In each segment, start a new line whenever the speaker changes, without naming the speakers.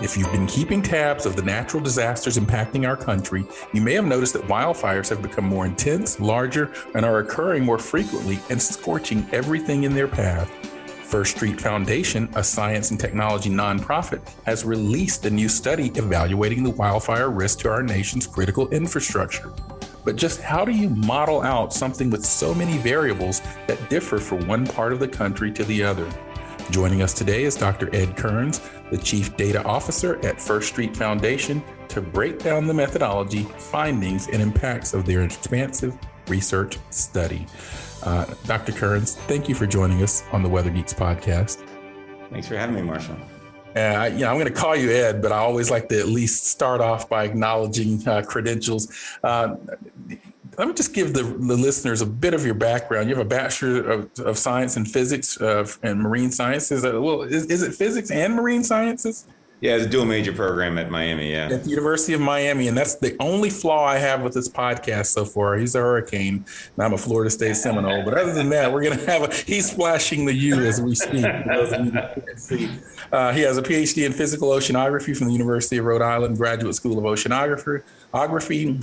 If you've been keeping tabs of the natural disasters impacting our country, you may have noticed that wildfires have become more intense, larger, and are occurring more frequently and scorching everything in their path. First Street Foundation, a science and technology nonprofit, has released a new study evaluating the wildfire risk to our nation's critical infrastructure. But just how do you model out something with so many variables that differ from one part of the country to the other? Joining us today is Dr. Ed Kearns, the Chief Data Officer at First Street Foundation, to break down the methodology, findings, and impacts of their expansive research study. Uh, Dr. Kearns, thank you for joining us on the Weather Geeks podcast.
Thanks for having me, Marshall.
Uh, you know, I'm going to call you Ed, but I always like to at least start off by acknowledging uh, credentials. Uh, let me just give the, the listeners a bit of your background. You have a bachelor of, of science in physics uh, and marine sciences. Uh, well, is, is it physics and marine sciences?
Yeah, it's a dual major program at Miami. Yeah,
at the University of Miami, and that's the only flaw I have with this podcast so far. He's a hurricane, and I'm a Florida State Seminole. But other than that, we're gonna have a. He's flashing the U as we speak. Uh, he has a PhD in physical oceanography from the University of Rhode Island Graduate School of Oceanography.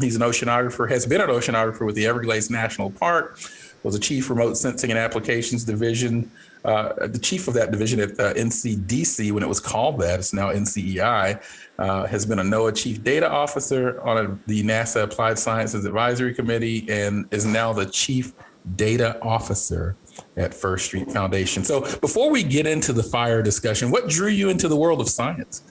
He's an oceanographer. Has been an oceanographer with the Everglades National Park. Was a chief remote sensing and applications division uh, the chief of that division at uh, NCDC, when it was called that, it's now NCEI, uh, has been a NOAA chief data officer on a, the NASA Applied Sciences Advisory Committee and is now the chief data officer at First Street Foundation. So before we get into the fire discussion, what drew you into the world of science?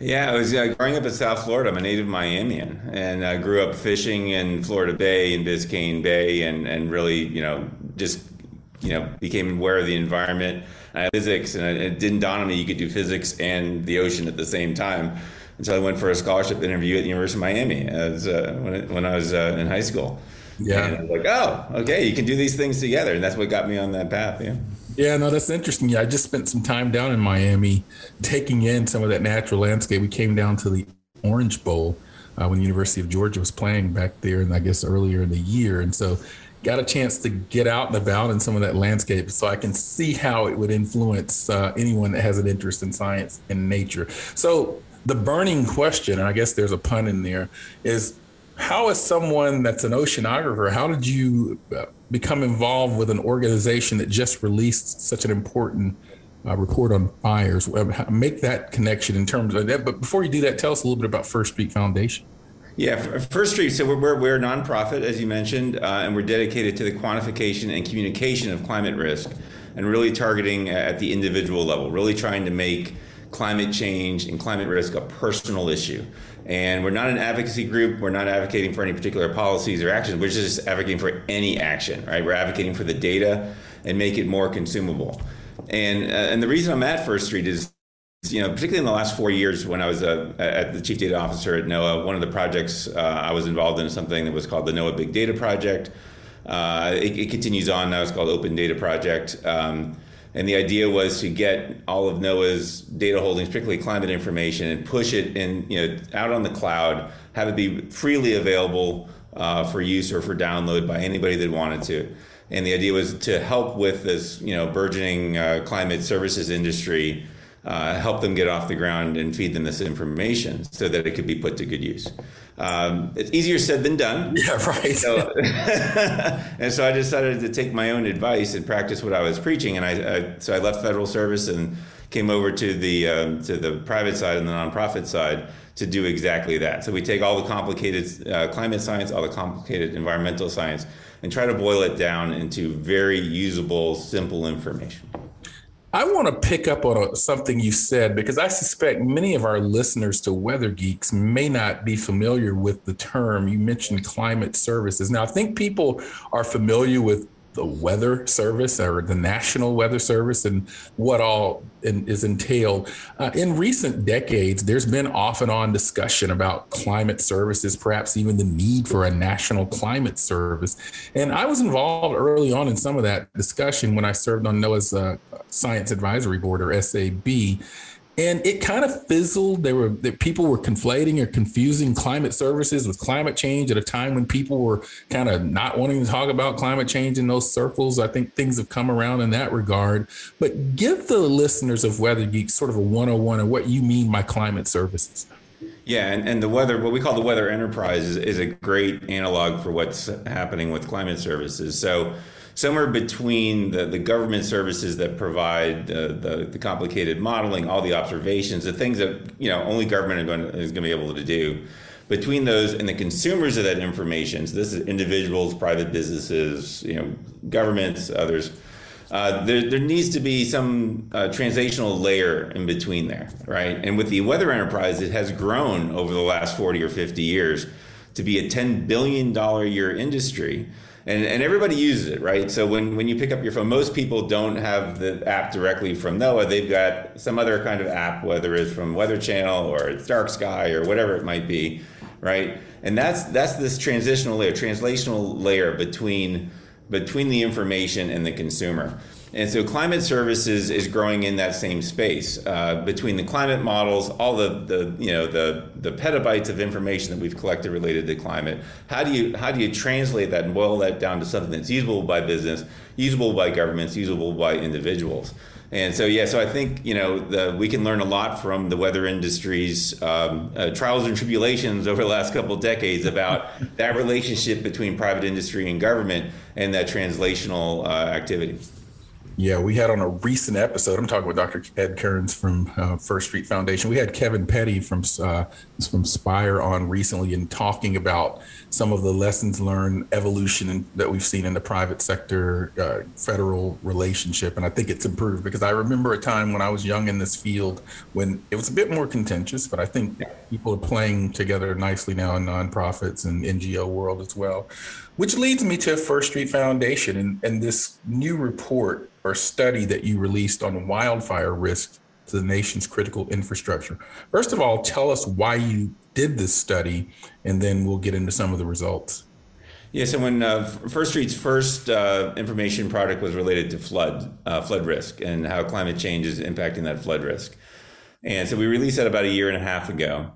Yeah, I was uh, growing up in South Florida. I'm a native Miamian, and I grew up fishing in Florida Bay and Biscayne Bay, and and really, you know, just you know, became aware of the environment, I had physics, and it didn't dawn on me you could do physics and the ocean at the same time. Until I went for a scholarship interview at the University of Miami as uh, when, it, when I was uh, in high school. Yeah, and I was like, oh, okay, you can do these things together, and that's what got me on that path. Yeah.
Yeah, no, that's interesting. Yeah, I just spent some time down in Miami, taking in some of that natural landscape. We came down to the Orange Bowl uh, when the University of Georgia was playing back there, and I guess earlier in the year, and so got a chance to get out and about in some of that landscape so I can see how it would influence uh, anyone that has an interest in science and nature. So, the burning question, and I guess there's a pun in there, is how is someone that's an oceanographer, how did you uh, become involved with an organization that just released such an important uh, report on fires? Make that connection in terms of that. But before you do that, tell us a little bit about First Street Foundation.
Yeah, First Street. So we're, we're, a nonprofit, as you mentioned, uh, and we're dedicated to the quantification and communication of climate risk and really targeting at the individual level, really trying to make climate change and climate risk a personal issue. And we're not an advocacy group. We're not advocating for any particular policies or actions. We're just advocating for any action, right? We're advocating for the data and make it more consumable. And, uh, and the reason I'm at First Street is you know, particularly in the last four years when I was uh, at the chief data officer at NOAA, one of the projects uh, I was involved in is something that was called the NOAA Big Data Project. Uh, it, it, continues on now. It's called Open Data Project. Um, and the idea was to get all of NOAA's data holdings, particularly climate information, and push it in, you know, out on the cloud, have it be freely available uh, for use or for download by anybody that wanted to. And the idea was to help with this, you know, burgeoning uh, climate services industry uh, help them get off the ground and feed them this information so that it could be put to good use. Um, it's easier said than done.
Yeah, right. So,
and so I decided to take my own advice and practice what I was preaching. And I, I so I left federal service and came over to the um, to the private side and the nonprofit side to do exactly that. So we take all the complicated uh, climate science, all the complicated environmental science, and try to boil it down into very usable, simple information.
I want to pick up on a, something you said because I suspect many of our listeners to Weather Geeks may not be familiar with the term. You mentioned climate services. Now, I think people are familiar with the Weather Service or the National Weather Service and what all in, is entailed. Uh, in recent decades, there's been off and on discussion about climate services, perhaps even the need for a national climate service. And I was involved early on in some of that discussion when I served on NOAA's uh, Science Advisory Board or SAB and it kind of fizzled. There were that people were conflating or confusing climate services with climate change at a time when people were kind of not wanting to talk about climate change in those circles. I think things have come around in that regard. But give the listeners of Weather Geeks sort of a 101 of what you mean by climate services.
Yeah, and, and the weather, what we call the weather enterprise, is, is a great analog for what's happening with climate services. So somewhere between the, the government services that provide the, the, complicated modeling, all the observations, the things that you know only government going to, is going to be able to do. Between those and the consumers of that information, so this is individuals, private businesses, you know, governments, others. Uh, there, there needs to be some uh, translational layer in between there, right? And with the weather enterprise, it has grown over the last 40 or 50 years to be a $10 billion a year industry and, and everybody uses it, right? So when, when you pick up your phone, most people don't have the app directly from NOAA. They've got some other kind of app, whether it's from Weather Channel or it's Dark Sky or whatever it might be, right? And that's that's this transitional layer, translational layer between between the information and the consumer. And so climate services is growing in that same space uh, between the climate models, all the, the you know the the petabytes of information that we've collected related to climate. How do you how do you translate that and boil that down to something that's usable by business, usable by governments, usable by individuals? And so, yeah, so I think you know the, we can learn a lot from the weather industry's um, uh, trials and tribulations over the last couple of decades about that relationship between private industry and government and that translational uh, activity.
Yeah, we had on a recent episode. I'm talking with Dr. Ed Kearns from uh, First Street Foundation. We had Kevin Petty from uh, from Spire on recently and talking about some of the lessons learned, evolution that we've seen in the private sector uh, federal relationship, and I think it's improved because I remember a time when I was young in this field when it was a bit more contentious, but I think people are playing together nicely now in nonprofits and NGO world as well. Which leads me to First Street Foundation and, and this new report or study that you released on wildfire risk to the nation's critical infrastructure. First of all, tell us why you did this study, and then we'll get into some of the results.
Yeah, so when uh, First Street's first uh, information product was related to flood, uh, flood risk, and how climate change is impacting that flood risk, and so we released that about a year and a half ago.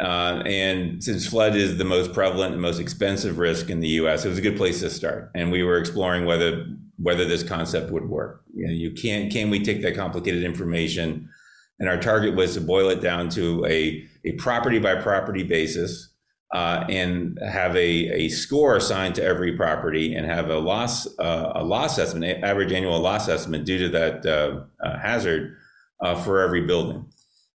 Uh, and since flood is the most prevalent and most expensive risk in the U.S., it was a good place to start. And we were exploring whether whether this concept would work. You know, you can't can we take that complicated information, and our target was to boil it down to a a property by property basis, uh, and have a, a score assigned to every property, and have a loss uh, a loss estimate, average annual loss estimate due to that uh, uh hazard uh, for every building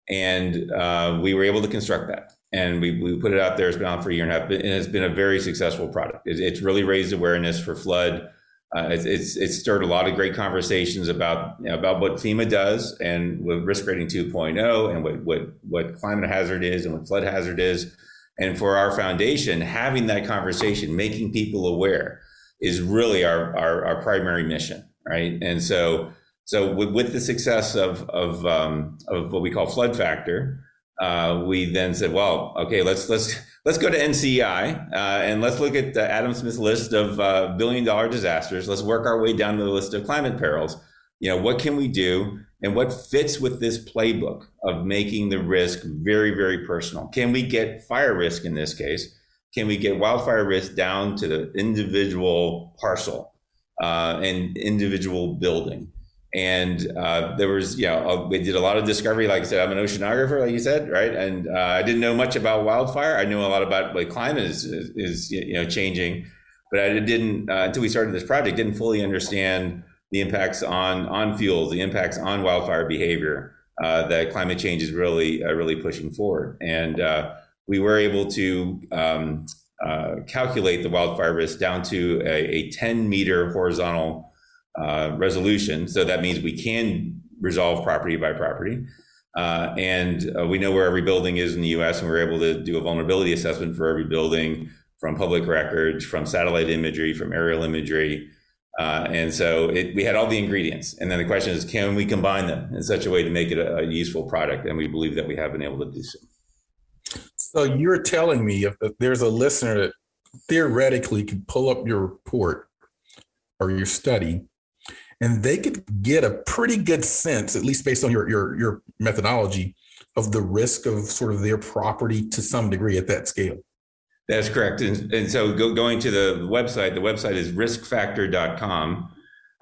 and uh, we were able to construct that. And we, we put it out there. It's been out for a year and a half and it's been a very successful product. It, it's really raised awareness for flood. Uh, it's, it's, it's stirred a lot of great conversations about you know, about what FEMA does and with risk rating 2.0 and what, what what climate hazard is and what flood hazard is. And for our foundation having that conversation making people aware is really our our, our primary mission right? And so so with, with the success of of, um, of what we call flood factor, uh, we then said, well, okay, let's let's let's go to NCEI uh, and let's look at Adam Smith's list of uh, billion dollar disasters. Let's work our way down the list of climate perils. You know, what can we do, and what fits with this playbook of making the risk very very personal? Can we get fire risk in this case? Can we get wildfire risk down to the individual parcel uh, and individual building? And uh, there was you know we did a lot of discovery like i said i'm an oceanographer like you said right? And uh, i didn't know much about wildfire. I knew a lot about like climate is, is, is you know changing. But i didn't uh, until we started this project didn't fully understand the impacts on on fuels the impacts on wildfire behavior uh, that climate change is really uh, really pushing forward. And uh, we were able to um, calculate the wildfire risk down to a, a 10 meter horizontal uh, resolution. So that means we can resolve property by property. Uh, and uh, we know where every building is in the US, and we're able to do a vulnerability assessment for every building from public records, from satellite imagery, from aerial imagery. Uh, and so it, we had all the ingredients. And then the question is, can we combine them in such a way to make it a, a useful product? And we believe that we have been able to do so.
So you're telling me if, if there's a listener that theoretically could pull up your report or your study and they could get a pretty good sense, at least based on your your your methodology, of the risk of sort of their property to some degree at that scale.
That's correct. And, and so go, going to the website, the website is riskfactor.com.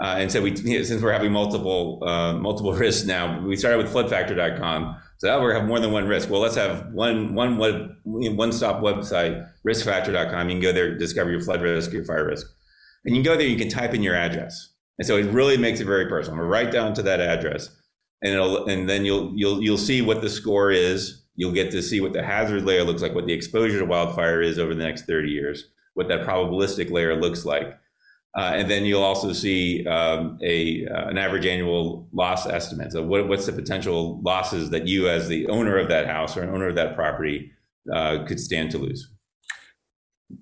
Uh, and so we, since we're having multiple uh, multiple risks now, we started with floodfactor.com. So now we have more than one risk. Well, let's have one one web, one stop website, riskfactor.com. You can go there, discover your flood risk, your fire risk, and you can go there. You can type in your address, and so it really makes it very personal. We're right down to that address, and and then you'll you'll you'll see what the score is You'll get to see what the hazard layer looks like, what the exposure to wildfire is over the next 30 years, what that probabilistic layer looks like. Uh, and then you'll also see um, a uh, an average annual loss estimate. So what, what's the potential losses that you, as the owner of that house or an owner of that property, uh, could stand to lose?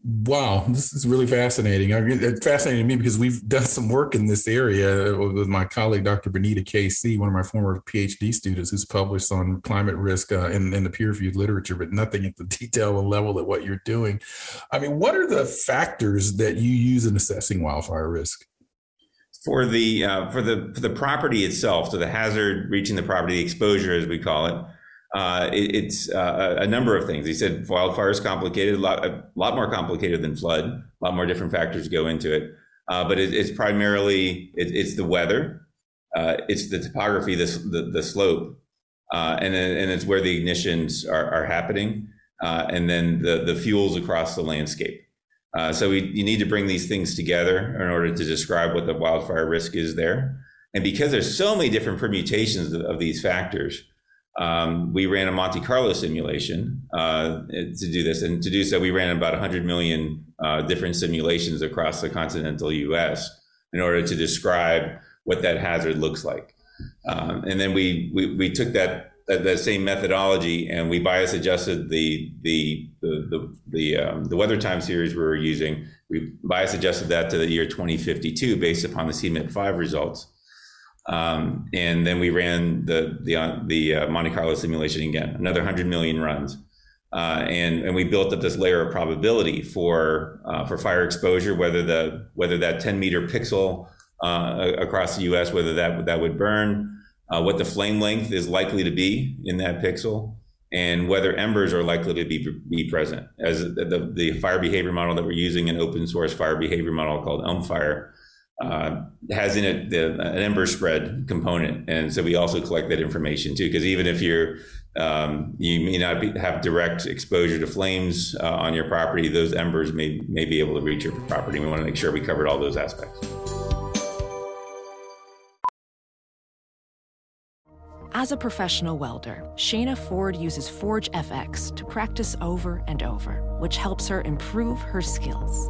Wow, this is really fascinating. I mean, fascinating to me because we've done some work in this area with my colleague, Dr. Binita KC, one of my former PhD students who's published on climate risk uh, in, in the peer reviewed literature, but nothing at the detail and level that what you're doing. I mean, what are the factors that you use in assessing wildfire risk?
For the uh, for the for the property itself, so the hazard reaching the property, the exposure as we call it, uh, it, it's uh, a number of things. He said wildfire is complicated, a lot, a lot more complicated than flood. A lot more different factors go into it. Uh, but it, it's primarily it, it's the weather, uh, it's the topography, the the, the slope, uh, and and it's where the ignitions are, are happening, uh, and then the the fuels across the landscape. so we, you need to bring these things together in order to describe what the wildfire risk is there. And because there's so many different permutations of, of these factors, um, we ran a Monte Carlo simulation uh, to do this. And to do so, we ran about 100 million uh, different simulations across the continental US in order to describe what that hazard looks like. Um, and then we, we, we took that, that, that, same methodology and we bias adjusted the, the, the, the, the, um, the weather time series we were using. We bias adjusted that to the year 2052 based upon the CMIP 5 results. Um, and then we ran the the uh, the uh, Monte Carlo simulation again, another 100 million runs, uh, and and we built up this layer of probability for uh, for fire exposure, whether the whether that 10 meter pixel uh, across the U.S. whether that that would burn, uh, what the flame length is likely to be in that pixel, and whether embers are likely to be be present. As the, the fire behavior model that we're using, an open source fire behavior model called ELMFIRE uh, has in it the, an ember spread component, and so we also collect that information too. Because even if you're um, you may not be, have direct exposure to flames uh, on your property, those embers may may be able to reach your property. We want to make sure we covered all those aspects.
As a professional welder, Shayna Ford uses ForgeFX to practice over and over, which helps her improve her skills.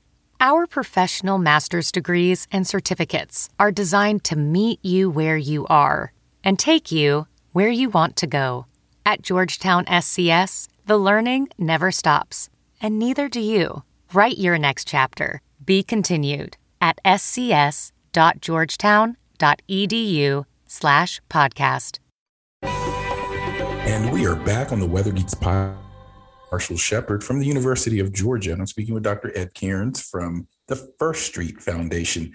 Our professional master's degrees and certificates are designed to meet you where you are and take you where you want to go. At Georgetown SCS, the learning never stops, and neither do you. Write your next chapter. Be continued at scs.georgetown.edu slash podcast.
And we are back on the Weather Geeks podcast Marshall Shepard from the University of Georgia. And I'm speaking with Dr. Ed Kearns from the First Street Foundation.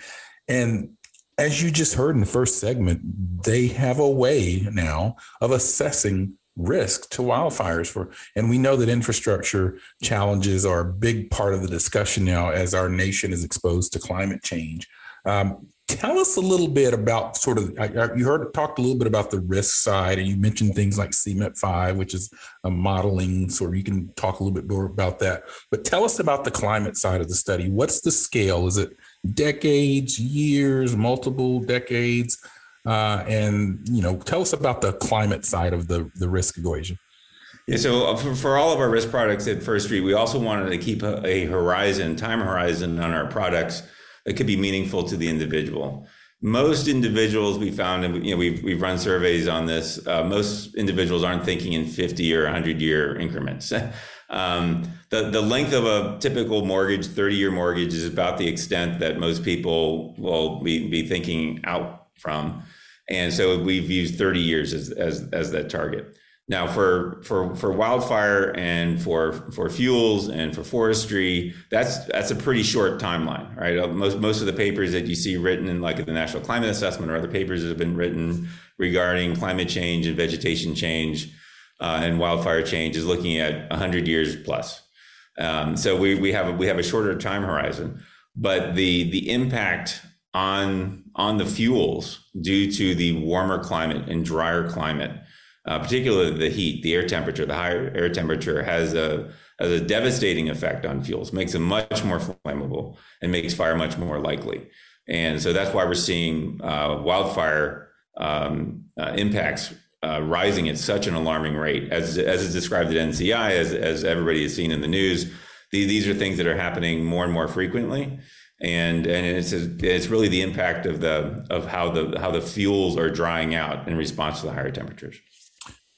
And as you just heard in the first segment, they have a way now of assessing risk to wildfires for and we know that infrastructure challenges are a big part of the discussion now as our nation is exposed to climate change um, Tell us a little bit about sort of you heard talked a little bit about the risk side, and you mentioned things like CMIP five, which is a modeling. Of, you can talk a little bit more about that. But tell us about the climate side of the study. What's the scale? Is it decades, years, multiple decades? Uh, and you know, tell us about the climate side of the the risk equation.
Yeah, so uh, for, for all of our risk products at First Street, we also wanted to keep a, a horizon, time horizon on our products that could be meaningful to the individual most individuals we found, and you know, we've we've run surveys on this. Uh, most individuals aren't thinking in 50 or 100 year increments. um, the the length of a typical mortgage, 30 year mortgage, is about the extent that most people will be, be thinking out from, and so we've used 30 years as as as that target. Now, for for for wildfire and for for fuels and for forestry, that's that's a pretty short timeline, right? Uh, most most of the papers that you see written in like the National Climate Assessment or other papers that have been written regarding climate change and vegetation change uh, and wildfire change is looking at 100 years plus. Um, so we we have a, we have a shorter time horizon, but the the impact on on the fuels due to the warmer climate and drier climate uh, particularly the heat, the air temperature, the higher air temperature has a has a devastating effect on fuels, makes them much more flammable, and makes fire much more likely. And so that's why we're seeing uh, wildfire um, uh, impacts uh, rising at such an alarming rate, as as is described at NCI, as as everybody has seen in the news. These, these are things that are happening more and more frequently and and it's it's really the impact of the of how the how the fuels are drying out in response to the higher temperatures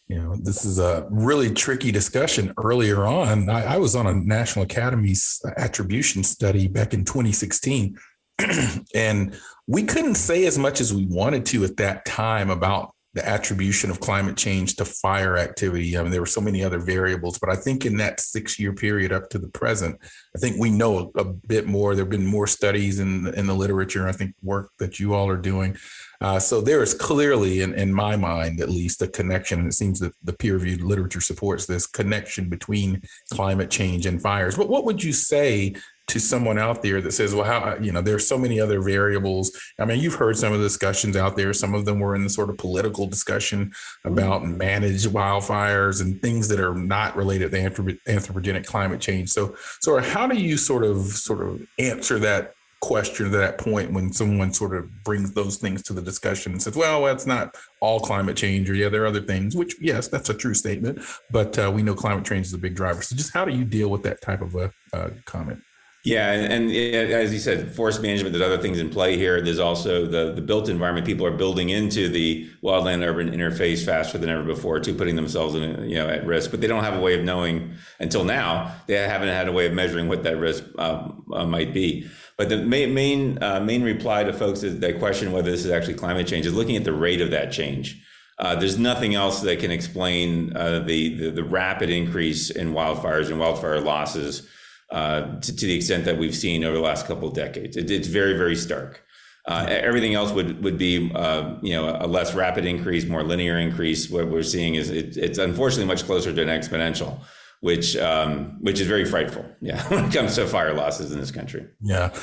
you know, this is a really tricky discussion earlier on. I, I was on a National Academy's attribution study back in 2016, and we couldn't say as much as we wanted to at that time about the attribution of climate change to fire activity. I mean, there were so many other variables, but I think in that six year period up to the present, I think we know a, a bit more. There have been more studies in, in the literature, I think work that you all are doing uh, so there is clearly, in, in my mind at least, a connection. And it seems that the peer reviewed literature supports this connection between climate change and fires. But what would you say to someone out there that says, well, how, you know, there's so many other variables. I mean, you've heard some of the discussions out there. Some of them were in the sort of political discussion about managed wildfires and things that are not related to anthropogenic climate change. So, so how do you sort of, sort of answer that question to that point when someone sort of brings those things to the discussion and says, well, that's not all climate change, or yeah, there are other things, which, yes, that's a true statement, but uh, we know climate change is a big driver. So, just how do you deal with that type of a uh, comment?
Yeah, and, and, as you said, forest management. There's other things in play here. There's also the the built environment. People are building into the wildland urban interface faster than ever before, too, putting themselves in you know at risk. But they don't have a way of knowing until now. They haven't had a way of measuring what that risk um, uh, might be. But the main main, uh, main reply to folks that question whether this is actually climate change is looking at the rate of that change. Uh, there's nothing else that can explain uh, the, the, the rapid increase in wildfires and wildfire losses uh, to, to, the extent that we've seen over the last couple of decades. It, it's very very stark. Uh, everything else would would be uh, you know a less rapid increase, more linear increase. What we're seeing is it, it's unfortunately much closer to an exponential which um, which is very frightful. Yeah, when it comes to fire losses in this country.
Yeah.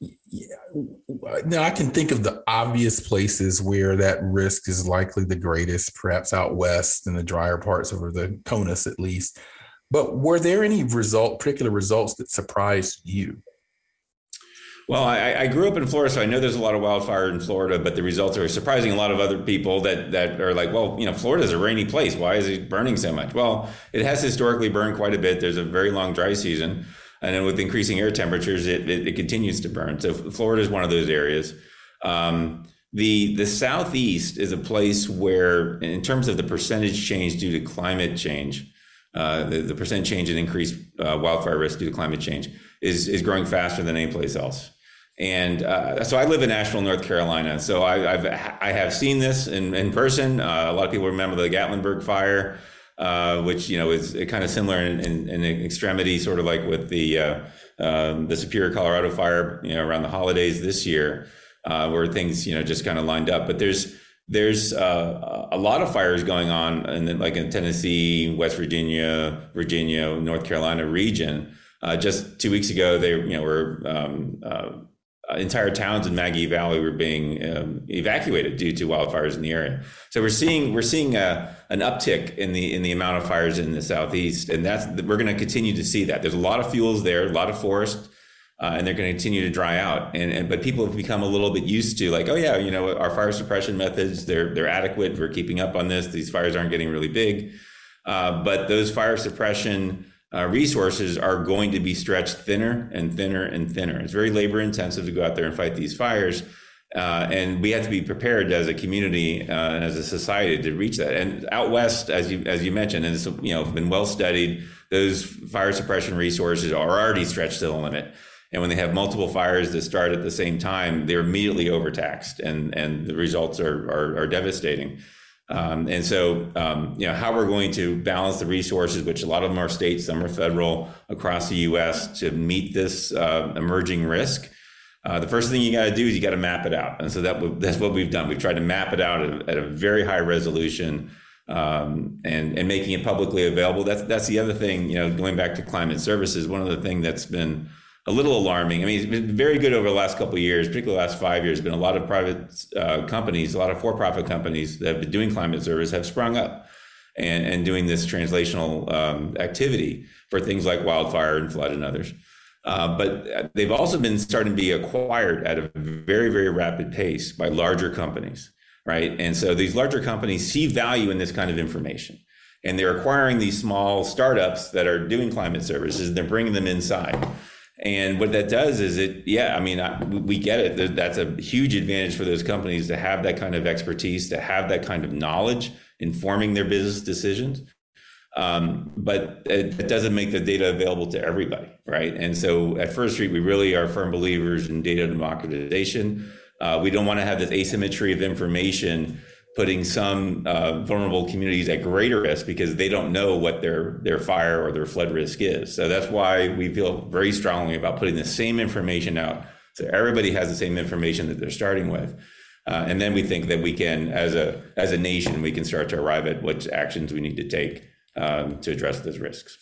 Yeah. Now I can think of the obvious places where that risk is likely the greatest, perhaps out west in the drier parts over the CONUS at least. But were there any result, particular results that surprised you?
Well, I, I, grew up in Florida, so I know there's a lot of wildfire in Florida, but the results are surprising a lot of other people that that are like, well, you know, Florida's a rainy place. Why is it burning so much? Well, it has historically burned quite a bit. There's a very long dry season, and then with increasing air temperatures, it, it, it continues to burn. So Florida is one of those areas. Um, the the southeast is a place where, in terms of the percentage change due to climate change, uh, the, the percent change in increased uh, wildfire risk due to climate change is is growing faster than any place else. And uh, so I live in Asheville, North Carolina. So I, I've I have seen this in in person. Uh, a lot of people remember the Gatlinburg fire, uh, which you know is kind of similar in, in, in, extremity, sort of like with the um, the Superior, Colorado fire, you know, around the holidays this year, where things you know just kind of lined up. But there's there's uh, a lot of fires going on in like in Tennessee, West Virginia, Virginia, North Carolina region. Uh, just two weeks ago, they you know were um, uh, entire towns in Maggie Valley were being um, evacuated due to wildfires in the area. So we're seeing we're seeing a, uh, an uptick in the in the amount of fires in the southeast, and that's we're going to continue to see that. There's a lot of fuels there, a lot of forest. Uh, and they're going to continue to dry out. And, and, but people have become a little bit used to like, oh yeah, you know, our fire suppression methods they're they're adequate. We're keeping up on this. These fires aren't getting really big, uh, but those fire suppression uh, resources are going to be stretched thinner and thinner and thinner. It's very labor intensive to go out there and fight these fires. Uh, and we have to be prepared as a community uh, and as a society to reach that. And out west, as you as you mentioned, and it's you know been well studied, those fire suppression resources are already stretched to the limit. And when they have multiple fires that start at the same time, they're immediately overtaxed, and and the results are are, are devastating. Um, and so, um, you know, how we're going to balance the resources, which a lot of them are state, some are federal, across the U.S. to meet this uh, emerging risk. Uh, the first thing you got to do is you got to map it out, and so that that's what we've done. We've tried to map it out at, at a very high resolution um, and and making it publicly available. That's that's the other thing. You know, going back to climate services, one of the things that's been a little alarming. I mean, it's been very good over the last couple of years, particularly the last five years. Been a lot of private uh, companies, a lot of for-profit companies that have been doing climate service have sprung up and, and doing this translational um, activity for things like wildfire and flood and others. Uh, but they've also been starting to be acquired at a very, very rapid pace by larger companies, right? And so these larger companies see value in this kind of information. And they're acquiring these small startups that are doing climate services and they're bringing them inside. And what that does is it, yeah, I mean, I, we get it. That's a huge advantage for those companies to have that kind of expertise, to have that kind of knowledge informing their business decisions. Um, but it, it, doesn't make the data available to everybody, right? And so at First Street, we really are firm believers in data democratization. Uh, we don't want to have this asymmetry of information putting some uh, vulnerable communities at greater risk because they don't know what their their fire or their flood risk is. So that's why we feel very strongly about putting the same information out, so everybody has the same information that they're starting with. Uh, and then we think that we can, as a as a nation, we can start to arrive at what actions we need to take um, to address those risks.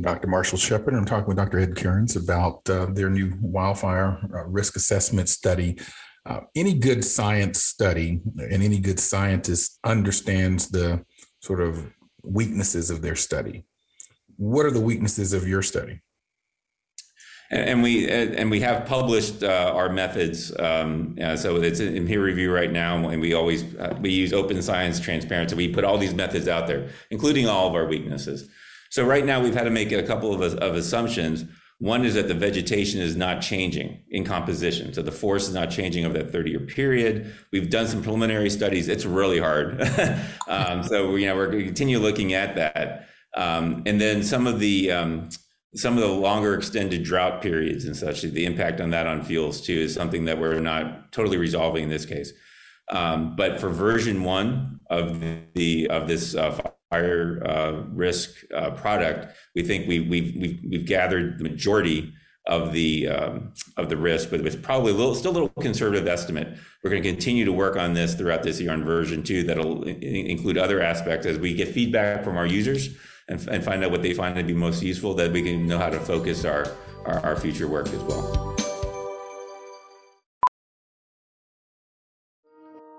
Dr. Marshall Shepard. I'm talking with Dr. Ed Kearns about uh, their new wildfire uh, risk assessment study uh, any good science study and any good scientist understands the sort of weaknesses of their study. What are the weaknesses of your study?
And, we and we have published uh, our methods, um, so it's in peer review right now. And we always uh, we use open science transparency. We put all these methods out there, including all of our weaknesses. So right now we've had to make a couple of, of assumptions one is that the vegetation is not changing in composition. So the forest is not changing over that 30 year period. We've done some preliminary studies. It's really hard. um, so, you know, we're going to continue looking at that. Um, and then some of the, um, some of the longer extended drought periods and such, the impact on that on fuels too is something that we're not totally resolving in this case. Um, but for version one of the of this uh, fire uh, risk uh, product, we think we, we've, we've, we've gathered the majority of the um, of the risk, but it's probably a little, still a little conservative estimate. We're going to continue to work on this throughout this year on version two. That'll include other aspects as we get feedback from our users and, and find out what they find to be most useful. That we can know how to focus our, our future work as well.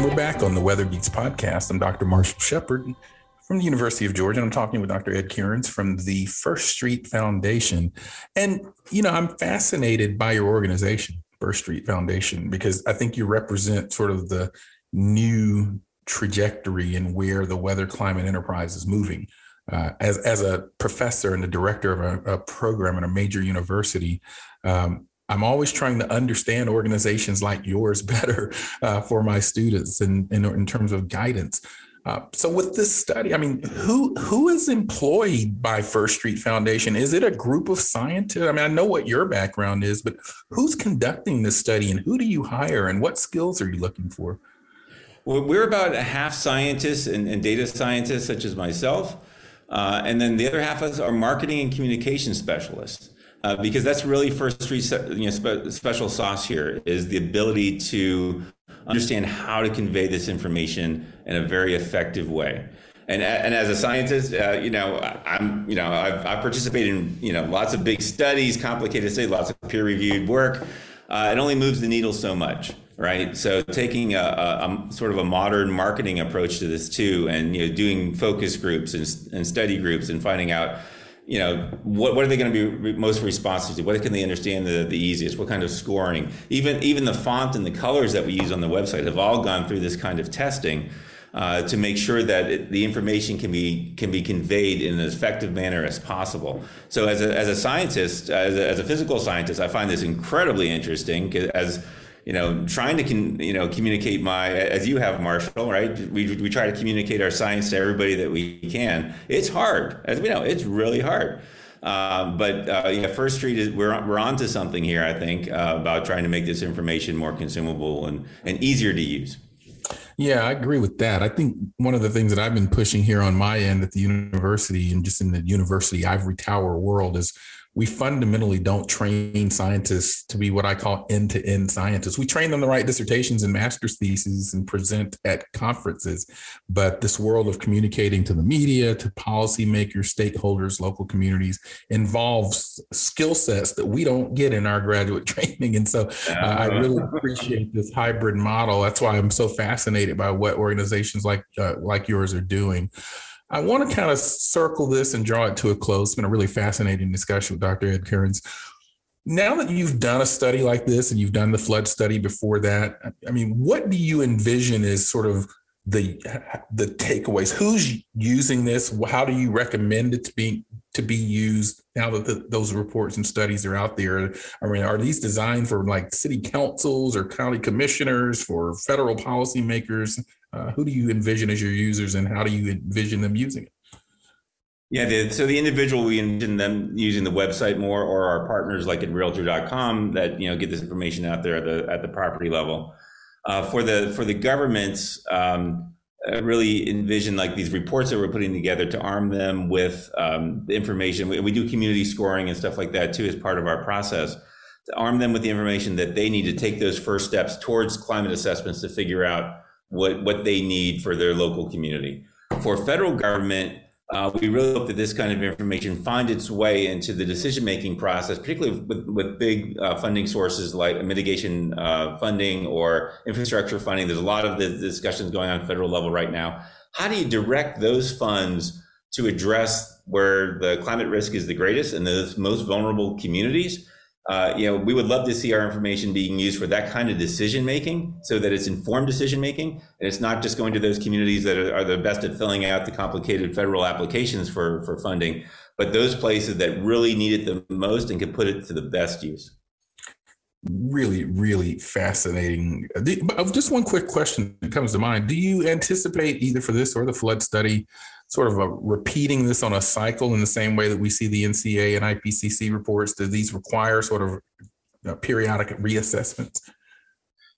And we're back on the Weather Geeks podcast. I'm Dr. Marshall Shepard from the University of Georgia. And I'm talking with Dr. Ed Kearns from the First Street Foundation. And, you know, I'm fascinated by your organization, First Street Foundation, because I think you represent sort of the new trajectory and where the weather climate enterprise is moving. Uh, as, as a professor and the director of a, a program at a major university, um, I'm always trying to understand organizations like yours better uh, for my students and in, in, in, terms of guidance. Uh, so with this study, I mean, who who is employed by First Street Foundation? Is it a group of scientists? I mean, I know what your background is, but who's conducting this study and who do you hire and what skills are you looking for?
Well, we're about a half scientists and, and data scientists, such as myself. Uh, and then the other half of us are marketing and communication specialists. Uh, because that's really First Street you know, spe- special sauce here is the ability to understand how to convey this information in a very effective way. And, and as a scientist, uh, you know, I'm, you know, I've, I've, participated in, you know, lots of big studies, complicated studies, lots of peer-reviewed work. Uh, it only moves the needle so much, right? So taking a, a, a, sort of a modern marketing approach to this too, and you know, doing focus groups and, and study groups, and finding out, you know, what, what are they going to be most responsive to? What can they understand the, the easiest? What kind of scoring? Even even the font and the colors that we use on the website have all gone through this kind of testing uh, to make sure that it, the information can be can be conveyed in an effective manner as possible. So, as a, as a scientist, as a, as a physical scientist, I find this incredibly interesting as you know, trying to con, you know communicate my as you have Marshall, right? We we try to communicate our science to everybody that we can. It's hard, as we know, it's really hard. Uh, but uh, yeah, First Street is we're we're onto something here. I think uh, about trying to make this information more consumable and and easier to use.
Yeah, I agree with that. I think one of the things that I've been pushing here on my end at the university and just in the university ivory tower world is we fundamentally don't train scientists to be what I call end to end scientists. We train them to write dissertations and master's theses and present at conferences. But this world of communicating to the media, to policymakers, stakeholders, local communities involves skill sets that we don't get in our graduate training. And so uh, I really appreciate this hybrid model. That's why I'm so fascinated by what organizations like uh, like yours are doing. I want to kind of circle this and draw it to a close. It's been a really fascinating discussion with Dr. Ed Kearns. Now that you've done a study like this and you've done the flood study before that, I mean, what do you envision as sort of the the takeaways? Who's using this? How do you recommend it to be to be used now that the, those reports and studies are out there? I mean, are these designed for like city councils or county commissioners, for federal policymakers? Uh, who do you envision as your users, and how do you envision them using it?
Yeah, the, so the individual we envision them using the website more, or our partners like at Realtor.com that you know get this information out there at the at the property level. Uh, for the for the governments, um, really envision like these reports that we're putting together to arm them with um, the information. We, we do community scoring and stuff like that too as part of our process to arm them with the information that they need to take those first steps towards climate assessments to figure out what, what they need for their local community. For federal government, uh, we really hope that this kind of information find its way into the decision-making process, particularly with, with big uh, funding sources like mitigation uh, funding or infrastructure funding. There's a lot of the discussions going on federal level right now. How do you direct those funds to address where the climate risk is the greatest and the most vulnerable communities? Uh, you know, we would love to see our information being used for that kind of decision making so that it's informed decision making and it's not just going to those communities that are, are, the best at filling out the complicated federal applications for, for funding, but those places that really need it the most and can put it to the best use.
Really, really fascinating. Just one quick question that comes to mind. Do you anticipate either for this or the flood study sort of a repeating this on a cycle in the same way that we see the NCA and IPCC reports? Do these require sort of know, periodic reassessments?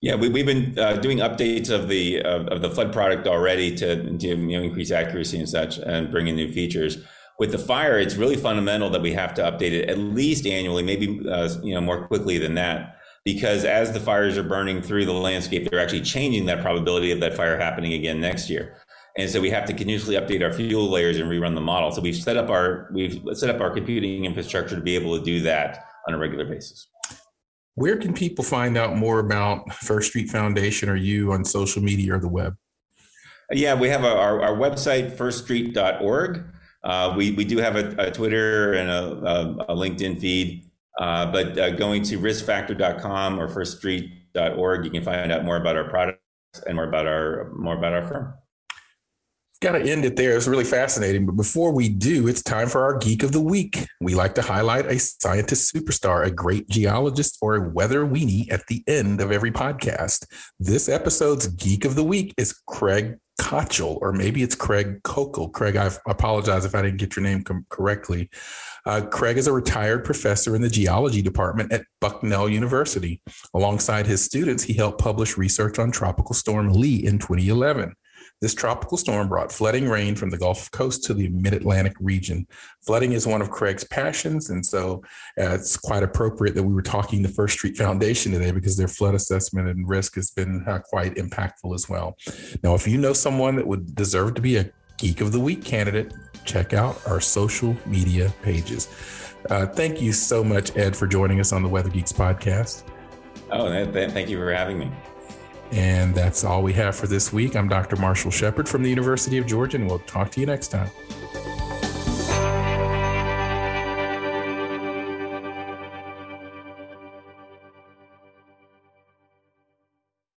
Yeah, we, have been uh, doing updates of the uh, of the flood product already to, to you know, increase accuracy and such, and bring in new features. With the fire, it's really fundamental that we have to update it at least annually, maybe uh, you know more quickly than that, because as the fires are burning through the landscape, they're actually changing that probability of that fire happening again next year. And so we have to continuously update our fuel layers and rerun the model. So we've set up our we've set up our computing infrastructure to be able to do that on a regular basis.
Where can people find out more about First Street Foundation or you on social media or the web?
Yeah, we have our, our website, firststreet.org. Uh, we, we do have a, a Twitter and a, a, a LinkedIn feed, uh, but uh, going to riskfactor.com or firststreet.org, you can find out more about our products and more about our more about our firm
got to end it there. It's really fascinating. But before we do, it's time for our Geek of the Week. We like to highlight a scientist superstar, a great geologist, or a weather weenie at the end of every podcast. This episode's Geek of the Week is Craig Kochel, or maybe it's Craig Kokel. Craig, I apologize if I didn't get your name com- correctly. Uh, Craig is a retired professor in the geology department at Bucknell University. Alongside his students, he helped publish research on Tropical Storm Lee in 2011. This tropical storm brought flooding rain from the Gulf Coast to the mid Atlantic region. Flooding is one of Craig's passions, and so uh, it's quite appropriate that we were talking the First Street Foundation today because their flood assessment and risk has been uh, quite impactful as well. Now, if you know someone that would deserve to be a Geek of the Week candidate, check out our social media pages. Uh, thank you so much, Ed, for joining us on the Weather Geeks podcast.
Oh, thank you for having me.
And that's all we have for this week. I'm Dr. Marshall Shepherd from the University of Georgia, and we'll talk to you next time.